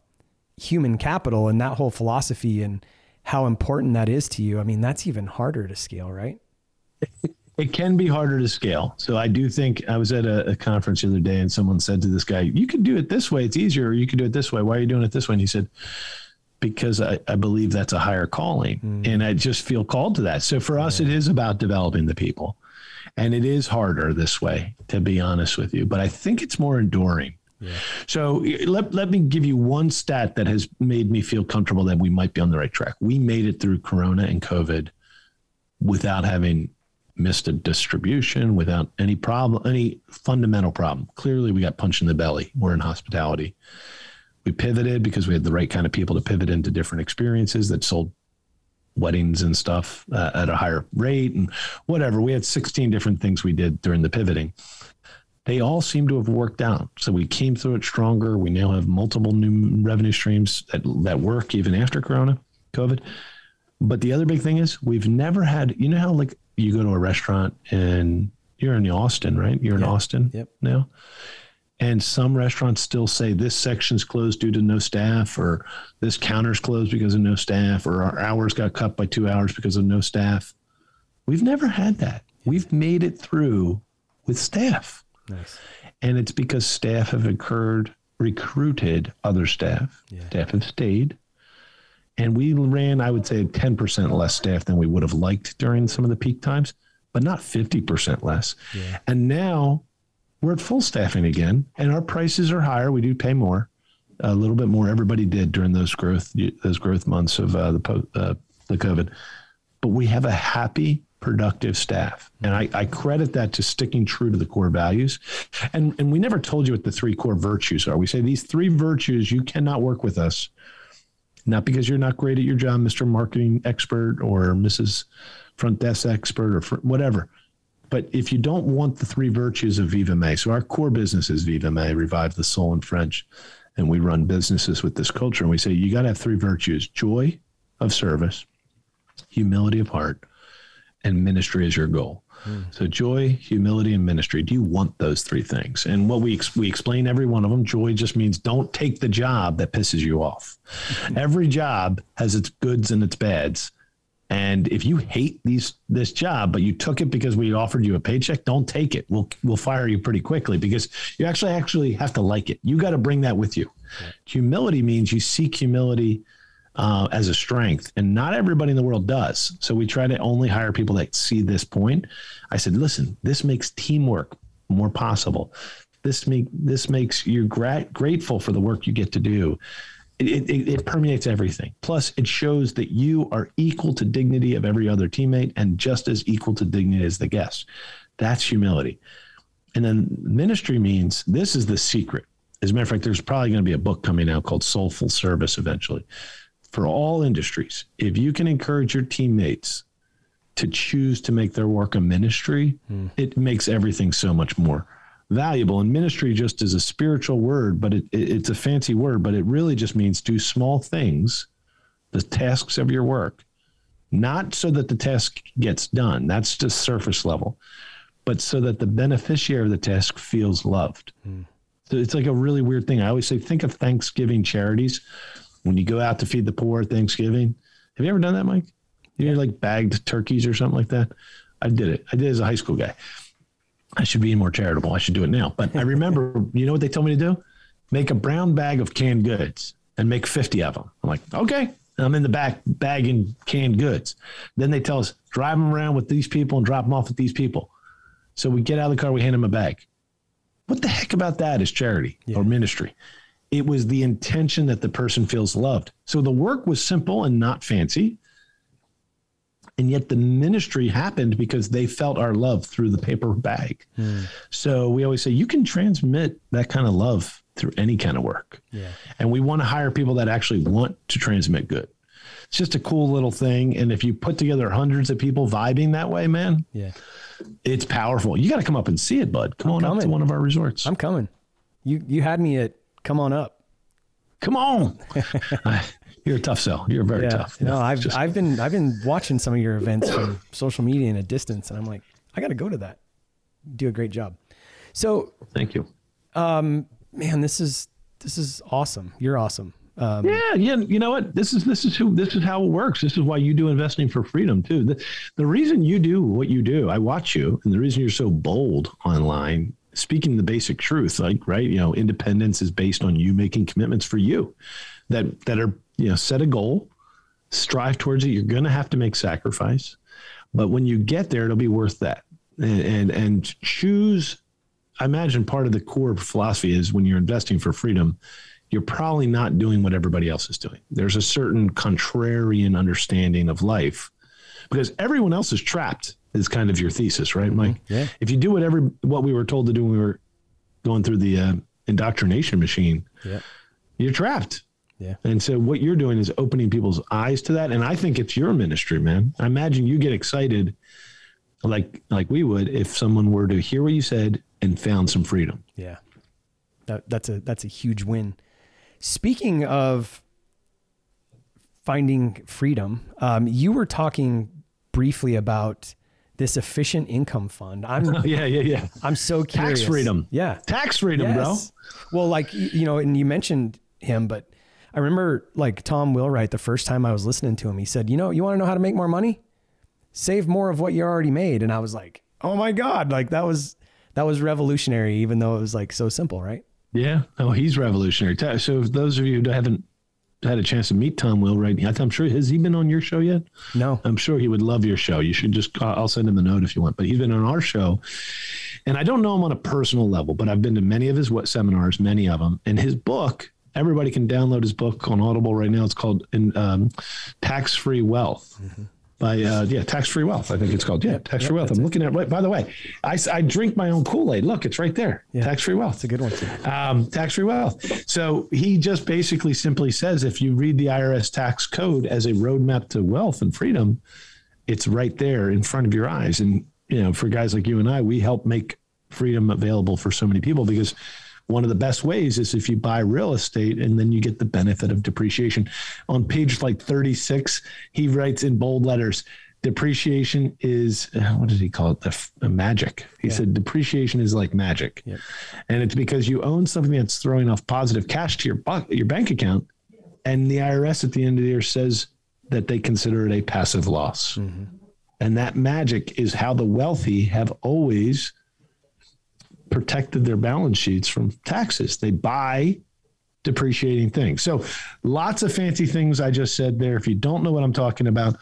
Speaker 1: human capital and that whole philosophy and how important that is to you, I mean, that's even harder to scale, right?
Speaker 3: It can be harder to scale. So I do think I was at a, a, conference the other day and someone said to this guy, You could do it this way. It's easier. Or you could do it this way. Why are you doing it this way? And he said, Because I, I believe that's a higher calling. Mm. And I just feel called to that. So for us, yeah. it is about developing the people. And it is harder this way, to be honest with you. But I think it's more enduring. Yeah. So let, let me give you one stat that has made me feel comfortable that we might be on the right track. We made it through Corona and COVID without having missed a distribution, without any problem, any fundamental problem. Clearly, we got punched in the belly. We're in hospitality. We pivoted because we had the right kind of people to pivot into different experiences that sold weddings and stuff uh, at a higher rate and whatever. We had 16 different things we did during the pivoting they all seem to have worked out. So we came through it stronger. We now have multiple new revenue streams that, that work even after Corona, COVID. But the other big thing is we've never had, you know how like you go to a restaurant and you're in Austin, right? You're in. Austin
Speaker 1: yep.
Speaker 3: now. And some restaurants still say this section's closed due to no staff, or this counter's closed because of no staff, or our hours got cut by two hours because of no staff. We've never had that. We've made it through with staff.
Speaker 1: Nice.
Speaker 3: And it's because staff have occurred, recruited other staff. Yeah. Staff have stayed. And we ran, I would say, 10% less staff than we would have liked during some of the peak times, but not 50% less. Yeah. And now we're at full staffing again, and our prices are higher. We do pay more, a little bit more. Everybody did during those growth those growth months of uh, the uh, the COVID, but we have a happy productive staff. And I, I, credit that to sticking true to the core values. And, and we never told you what the three core virtues are. We say these three virtues, you cannot work with us, not because you're not great at your job, Mr. Marketing Expert or Mrs. Front Desk Expert or whatever. But if you don't want the three virtues of Vivamee, so our core business is Vivamee, Revive the Soul in French. And we run businesses with this culture. And we say you got to have three virtues joy of service, humility of heart, and ministry is your goal. Hmm. So joy, humility, and ministry. Do you want those three things? And what we we explain every one of them. Joy just means don't take the job that pisses you off. every job has its goods and its bads. And if you hate these this job, but you took it because we offered you a paycheck, don't take it. We'll we'll fire you pretty quickly because you actually actually have to like it. You got to bring that with you. Humility means you seek humility uh, as a strength. And not everybody in the world does. So we try to only hire people that see this point. I said, listen, this makes teamwork more possible. This make this makes you gra- grateful for the work you get to do. It, it, it, permeates everything. Plus, it shows that you are equal to dignity of every other teammate and just as equal to dignity as the guest. That's humility. And then ministry means this is the secret. As a matter of fact, there's probably going to be a book coming out called Soulful Service eventually for all industries, if you can encourage your teammates to choose to make their work a ministry, mm. it makes everything so much more valuable. And ministry just is a spiritual word, but it, it, it's a fancy word, but it really just means do small things, the tasks of your work, not so that the task gets done. That's just surface level, but so that the beneficiary of the task feels loved. Mm. So it's like a really weird thing. I always say, think of Thanksgiving charities when you go out to feed the poor Thanksgiving. Have you ever done that, Mike? You yeah. like bagged turkeys or something like that? I did it. I did it as a high school guy. I should be more charitable. I should do it now. But I remember, you know what they told me to do? Make a brown bag of canned goods and make 50 of them. I'm like, okay. I'm in the back bagging canned goods. Then they tell us, drive them around with these people and drop them off with these people. So we get out of the car, we hand them a bag. What the heck about that is charity yeah. or ministry? It was the intention that the person feels loved. So the work was simple and not fancy. And yet the ministry happened because they felt our love through the paper bag. Hmm. So we always say you can transmit that kind of love through any kind of work. Yeah. And we want to hire people that actually want to transmit good. It's just a cool little thing. And if you put together hundreds of people vibing that way, man,
Speaker 1: yeah,
Speaker 3: it's powerful. You got to come up and see it, bud. Come I'm on coming. up to one of our resorts.
Speaker 1: I'm coming. You you had me at come on up.
Speaker 3: Come on. You're a tough sell. You're very yeah. tough.
Speaker 1: No, I've just... I've been I've been watching some of your events from social media in a distance, and I'm like, I got to go to that. You do a great job. So
Speaker 3: thank you.
Speaker 1: Um, man, this is this is awesome. You're awesome.
Speaker 3: Um, yeah, yeah. You know what? This is this is who this is how it works. This is why you do investing for freedom too. The, the reason you do what you do, I watch you, and the reason you're so bold online, speaking the basic truth, like right, you know, independence is based on you making commitments for you, that that are you know set a goal, strive towards it. You're going to have to make sacrifice, but when you get there, it'll be worth that. And and, and choose I imagine part of the core philosophy is when you're investing for freedom, you're probably not doing what everybody else is doing. There's a certain contrarian understanding of life because everyone else is trapped is kind of your thesis, right, Mike?
Speaker 1: Mm-hmm. Yeah.
Speaker 3: If you do whatever what we were told to do when we were going through the uh, indoctrination machine,
Speaker 1: yeah.
Speaker 3: you're trapped.
Speaker 1: Yeah.
Speaker 3: And so what you're doing is opening people's eyes to that. And I think it's your ministry, man. I imagine you get excited like like we would if someone were to hear what you said and found some freedom.
Speaker 1: Yeah. That, that's a that's a huge win. Speaking of finding freedom, um, you were talking briefly about this efficient income fund. I'm
Speaker 3: yeah, yeah, yeah.
Speaker 1: I'm so curious.
Speaker 3: Tax freedom.
Speaker 1: Yeah.
Speaker 3: Tax freedom, yes.
Speaker 1: bro. Well, like you know, and you mentioned him, but I remember like Tom Wheelwright the first time I was listening to him, he said, "You know, you want to know how to make more money? Save more of what you already made." And I was like, "Oh my god, like that was that was revolutionary, even though it was like so simple, right?
Speaker 3: Yeah. Oh, he's revolutionary. So, those of you who haven't had a chance to meet Tom Will Wheelwright, I'm sure has he been on your show yet?
Speaker 1: No.
Speaker 3: I'm sure he would love your show. You should just I'll send him a note if you want. But he's been on our show, and I don't know him on a personal level, but I've been to many of his what seminars, many of them, and his book. Everybody can download his book on Audible right now. It's called um, Tax Free Wealth. Mm-hmm by uh, yeah tax free wealth. I think it's called yeah tax free yep, wealth. I'm looking at right. By the way, I, I drink my own Kool Aid. Look, it's right there. Yeah. Tax free wealth.
Speaker 1: It's a good one.
Speaker 3: Um, tax free wealth. So he just basically simply says if you read the IRS tax code as a roadmap to wealth and freedom, it's right there in front of your eyes. And you know, for guys like you and I, we help make freedom available for so many people because one of the best ways is if you buy real estate and then you get the benefit of depreciation. On page like 36, he writes in bold letters, depreciation is what does he call it the, the magic he yeah. said depreciation is like magic yep. and it's because you own something that's throwing off positive cash to your your bank account and the irs at the end of the year says that they consider it a passive loss mm-hmm. and that magic is how the wealthy have always protected their balance sheets from taxes. They buy depreciating things. So lots of fancy things I just said there. If you don't know what I'm talking about,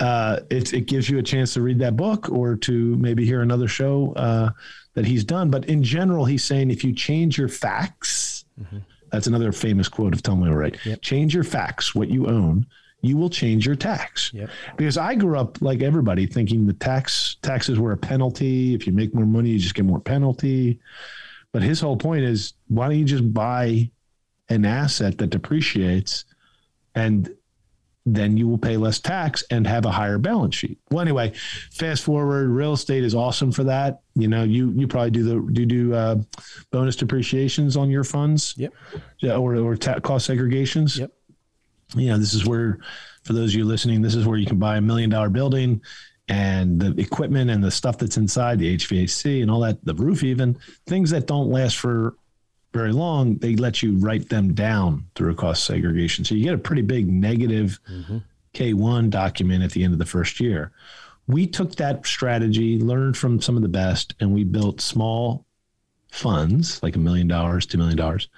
Speaker 3: uh, it, it gives you a chance to read that book or to maybe hear another show uh, that he's done. But in general, he's saying if you change your facts, mm-hmm. that's another famous quote of Tom Wheelwright. Yep. Change your facts, what you own, you will change your tax.
Speaker 1: Yep.
Speaker 3: Because I grew up like everybody thinking the tax taxes were a penalty. If you make more money, you just get more penalty. But his whole point is why don't you just buy an asset that depreciates and then you will pay less tax and have a higher balance sheet. Well, anyway, fast forward, real estate is awesome for that. You know, you you probably do the do do uh, bonus depreciations on your funds,
Speaker 1: yep,
Speaker 3: yeah, or or ta- cost segregations,
Speaker 1: yep
Speaker 3: you know, this is where, for those of you listening, this is where you can buy a million dollar building and the equipment and the stuff that's inside the HVAC and all that, the roof, even things that don't last for very long, they let you write them down through a cost segregation. So you get a pretty big negative mm-hmm. K1 document at the end of the first year. we took that strategy, learned from some of the best, and we built small funds like a million dollars, two million dollars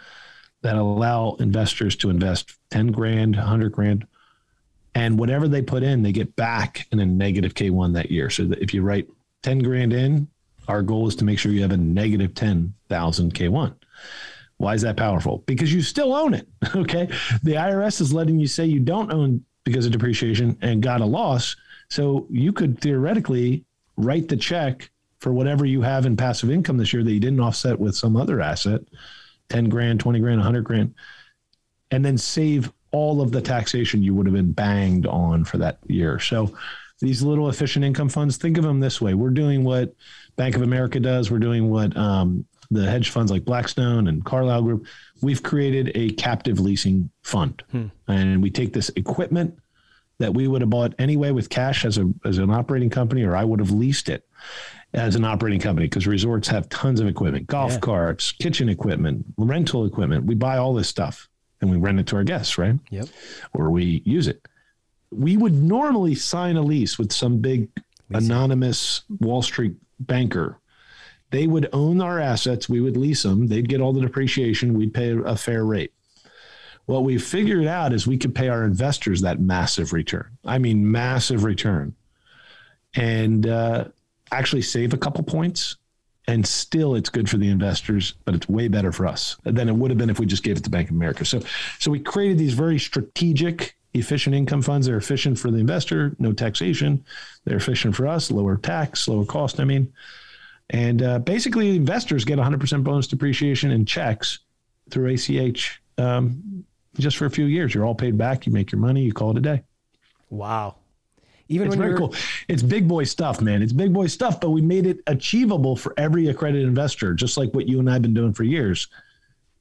Speaker 3: that allow investors to invest 10 grand, 100 grand, and whatever they put in, they get back in a negative K1 that year. So if you write 10 grand in, our goal is to make sure you have a negative 10,000 K1. Why is that powerful? Because you still own it. Okay. The IRS is letting you say you don't own because of depreciation and got a loss. So you could theoretically write the check for whatever you have in passive income this year that you didn't offset with some other asset 10 grand, 20 grand, 100 grand, and then save all of the taxation you would have been banged on for that year. So these little efficient income funds, think of them this way. We're doing what Bank of America does. We're doing what um, the hedge funds like Blackstone and Carlyle Group. We've created a captive leasing fund, hmm. and we take this equipment that we would have bought anyway with cash as a as an operating company, or I would have leased it as an operating company because resorts have tons of equipment, golf yeah. carts, kitchen equipment, rental equipment. We buy all this stuff and we rent it to our guests, right?
Speaker 1: Yep.
Speaker 3: Or we use it. We would normally sign a lease with some big anonymous Wall Street banker. They would own our assets. We would lease them. They'd get all the depreciation. We'd pay a fair rate. What we figured out is we could pay our investors that massive return. I mean, massive return. And uh, actually save a couple points and still it's good for the investors but it's way better for us than it would have been if we just gave it to bank of america. So so we created these very strategic efficient income funds. They're efficient for the investor no taxation. They're efficient for us lower tax lower cost i mean. And uh, basically investors get 100% bonus depreciation in checks through ach um, just for a few years. You're all paid back. You make your money. You call it a day.
Speaker 1: Wow even
Speaker 3: it's
Speaker 1: when
Speaker 3: very cool. It's big boy stuff, man. It's big boy stuff, but we made it achievable for every accredited investor, just like what you and I have been doing for years.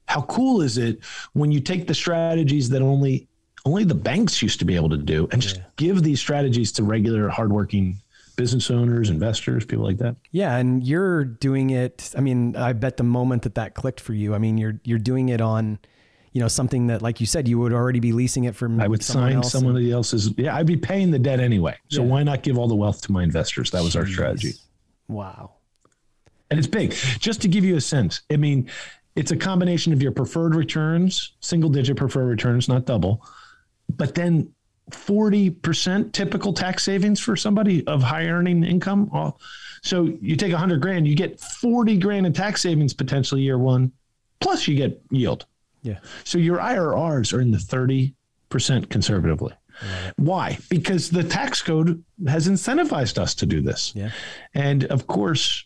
Speaker 3: How cool is it when you take the strategies that only only the banks used to be able to do and just yeah. give these strategies to regular hardworking business owners, investors, people like that.
Speaker 1: Yeah, and you're doing it. I mean, I bet the moment that that clicked for you, I mean, you're you're doing it on you know, something that, like you said, you would already be leasing it from.
Speaker 3: I would sign somebody and, else's. Yeah, I'd be paying the debt anyway. So yeah. why not give all the wealth to my investors? That was Jeez. our strategy.
Speaker 1: Wow.
Speaker 3: And it's big. Just to give you a sense, I mean, it's a combination of your preferred returns, single digit preferred returns, not double, but then 40% typical tax savings for somebody of high earning income. So you take 100 grand, you get 40 grand in tax savings potentially year one, plus you get yield.
Speaker 1: Yeah.
Speaker 3: So your IRRs are in the 30% conservatively. Why? Because the tax code has incentivized us to do this.
Speaker 1: Yeah.
Speaker 3: And of course,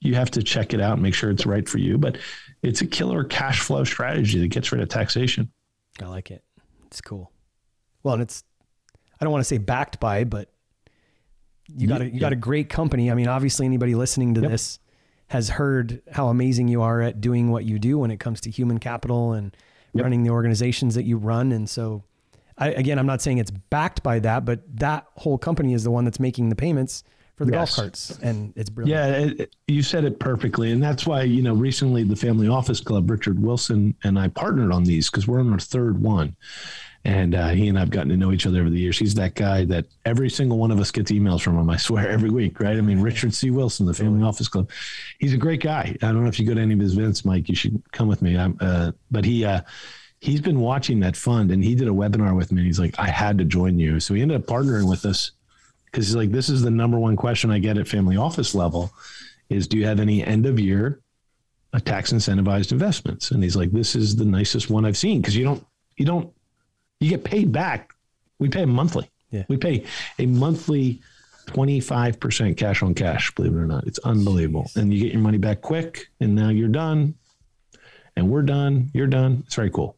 Speaker 3: you have to check it out and make sure it's right for you, but it's a killer cash flow strategy that gets rid of taxation.
Speaker 1: I like it. It's cool. Well, and it's I don't want to say backed by, but you got a you got a great company. I mean, obviously anybody listening to yep. this has heard how amazing you are at doing what you do when it comes to human capital and yep. running the organizations that you run. And so, I, again, I'm not saying it's backed by that, but that whole company is the one that's making the payments for the yes. golf carts, and it's brilliant.
Speaker 3: Yeah, it, it, you said it perfectly, and that's why you know recently the Family Office Club, Richard Wilson and I partnered on these because we're on our third one, and uh, he and I've gotten to know each other over the years. He's that guy that every single one of us gets emails from him, I swear, every week, right? I mean, Richard C. Wilson, the Family Office Club. He's a great guy. I don't know if you go to any of his events, Mike, you should come with me. Uh, but he, uh, he's been watching that fund and he did a webinar with me and he's like, I had to join you. So he ended up partnering with us because he's like, this is the number one question I get at family office level is do you have any end of year uh, tax incentivized investments? And he's like, this is the nicest one I've seen because you don't, you don't you get paid back. We pay monthly.
Speaker 1: Yeah.
Speaker 3: We pay a monthly 25% cash on cash, believe it or not. It's unbelievable. Jeez. And you get your money back quick, and now you're done. And we're done. You're done. It's very cool.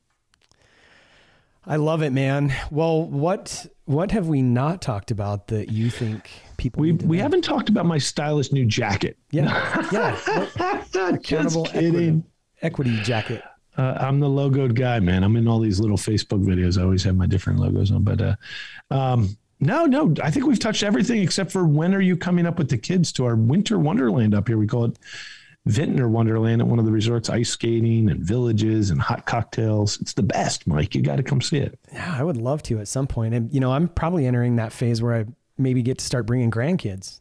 Speaker 1: I love it, man. Well, what what have we not talked about that you think people
Speaker 3: we we know? haven't talked about my stylish new jacket.
Speaker 1: Yeah, yeah.
Speaker 3: Accountable equity,
Speaker 1: equity jacket.
Speaker 3: Uh, I'm the logoed guy, man. I'm in all these little Facebook videos. I always have my different logos on, but uh, um, no, no. I think we've touched everything except for when are you coming up with the kids to our winter wonderland up here? We call it Vintner Wonderland at one of the resorts, ice skating and villages and hot cocktails. It's the best, Mike. You got to come see it.
Speaker 1: Yeah, I would love to at some point. And you know, I'm probably entering that phase where I maybe get to start bringing grandkids.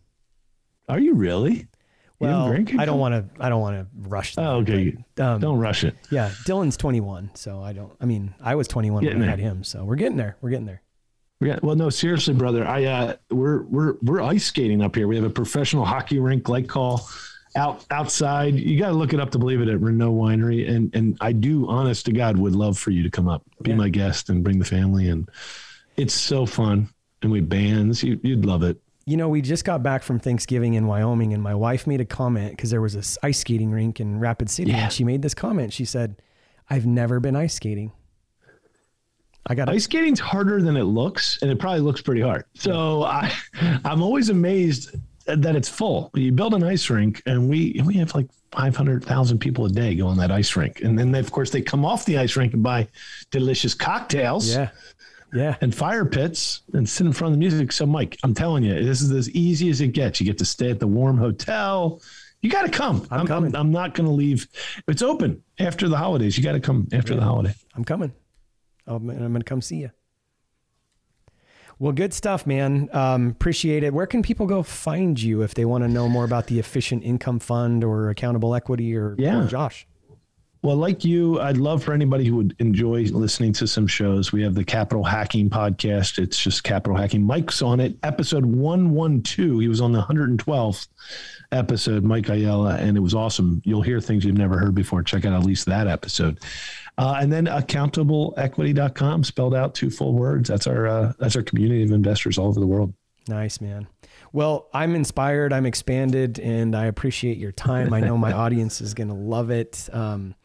Speaker 3: Are you really?
Speaker 1: Well. I don't want to. I don't want to rush.
Speaker 3: Oh, okay.
Speaker 1: but, um,
Speaker 3: don't rush it.
Speaker 1: Yeah, Dylan's 21, so I don't. I mean, I was 21
Speaker 3: Getting
Speaker 1: when I
Speaker 3: there.
Speaker 1: had him, so we're getting there. We're getting there.
Speaker 3: Yeah. Well, no, seriously, brother. I uh, we're we're we're ice skating up here. We have a professional hockey rink, like call, out outside. You got to look it up to believe it at Renault Winery. And and I do, honest to God, would love for you to come up, be
Speaker 1: Yeah.
Speaker 3: my guest, and bring the family. And it's so fun. And we bands. You, you'd love it.
Speaker 1: You know, we just got back from Thanksgiving in Wyoming, and my wife made a comment because there was this ice skating rink in Rapid City,
Speaker 3: Yeah.
Speaker 1: and she made this comment. She said, "I've never been ice skating." I got
Speaker 3: Ice skating's harder than it looks, and it probably looks pretty hard. So I, I'm always amazed that it's full. You build an ice rink, and we we have like 500,000 people a day go on that ice rink, and then they, of course they come off the ice rink and buy delicious cocktails
Speaker 1: yeah, yeah.
Speaker 3: and fire pits and sit in front of the music. So Mike, I'm telling you, this is as easy as it gets. You get to stay at the warm hotel. You got to come.
Speaker 1: I'm coming.
Speaker 3: I'm, not going to leave. It's open after the holidays. You got to come after the holiday.
Speaker 1: I'm coming. I'm, I'm going to come see you. Well, good stuff, man. Um, appreciate it. Where can people go find you if they want to know more about the Efficient Income Fund or Accountable Equity or,
Speaker 3: Yeah.
Speaker 1: or Josh?
Speaker 3: Well, like you, I'd love for anybody who would enjoy listening to some shows. We have the Capital Hacking podcast. It's just Capital Hacking. Mike's on it. Episode 112. He was on the 112th episode, Mike Ayala, and it was awesome. You'll hear things you've never heard before. Check out at least that episode. Uh, and then accountableequity.com, spelled out two full words. That's our uh, that's our community of investors all over the world.
Speaker 1: Nice, man. Well, I'm inspired. I'm expanded, and I appreciate your time. I know my audience is going to love it. Um,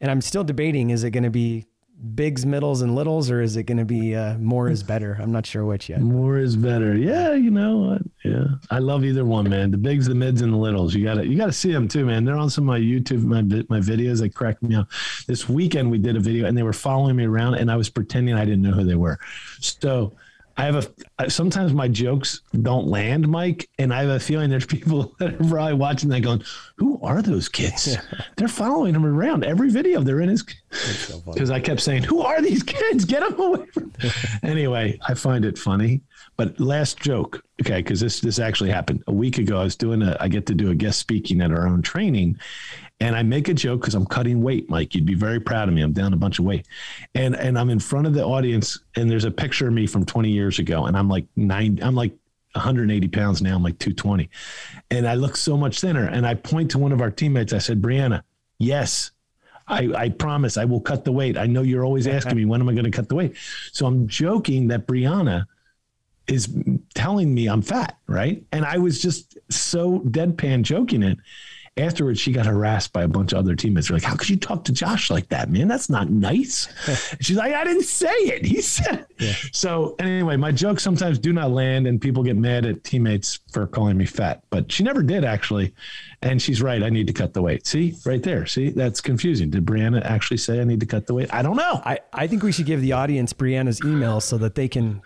Speaker 1: and I'm still debating: is it going to be bigs, middles, and littles, or is it going to be uh, more is better? I'm not sure which yet.
Speaker 3: More is better. Yeah, you know, uh, yeah. I love either one, man. The bigs, the mids, and the littles. You gotta, you gotta see them too, man. They're on some of my YouTube, my my videos. They cracked me up. This weekend we did a video, and they were following me around, and I was pretending I didn't know who they were. So. I have a sometimes my jokes don't land, Mike, and I have a feeling there's people that are probably watching that going, "Who are those kids?" They're following him around every video. They're in his because I kept saying, "Who are these kids? Get them away from." anyway, I find it funny. But last joke, okay, because this this actually happened a week ago. I was doing a, I get to do a guest speaking at our own training, and I make a joke because I'm cutting weight, Mike. You'd be very proud of me. I'm down a bunch of weight, and and I'm in front of the audience, and there's a picture of me from 20 years ago, and I'm like nine, I'm like 180 pounds now. I'm like 220, and I look so much thinner. And I point to one of our teammates. I said, Brianna, yes, I, I promise I will cut the weight. I know you're always asking me when am I going to cut the weight. So I'm joking that Brianna is telling me I'm fat, right? And I was just so deadpan joking it. Afterwards, she got harassed by a bunch of other teammates. They're like, "How could you talk to Josh like that, man? That's not nice." She's like, "I didn't say it. He said." So anyway, my jokes sometimes do not land, and people get mad at teammates for calling me fat. But she never did actually, and she's right. I need to cut the weight. See, right there. See, that's confusing. Did Brianna actually say I need to cut the weight? I don't know.
Speaker 1: I, I think we should give the audience Brianna's email so that they can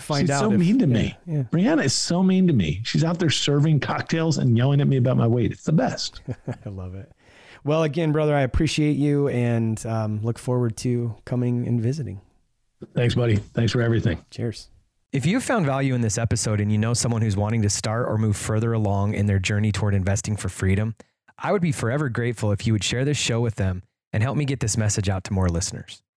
Speaker 1: find
Speaker 3: She's
Speaker 1: out.
Speaker 3: so
Speaker 1: if-
Speaker 3: mean to
Speaker 1: yeah,
Speaker 3: me.
Speaker 1: Yeah.
Speaker 3: Brianna is so mean to me. She's out there serving cocktails and yelling at me about my weight. It's the best.
Speaker 1: I love it. Well, again, brother, I appreciate you and um, look forward to coming and visiting.
Speaker 3: Thanks, buddy. Thanks for everything.
Speaker 1: Cheers. If you found value in this episode and you know someone who's wanting to start or move further along in their journey toward investing for freedom, I would be forever grateful if you would share this show with them and help me get this message out to more listeners.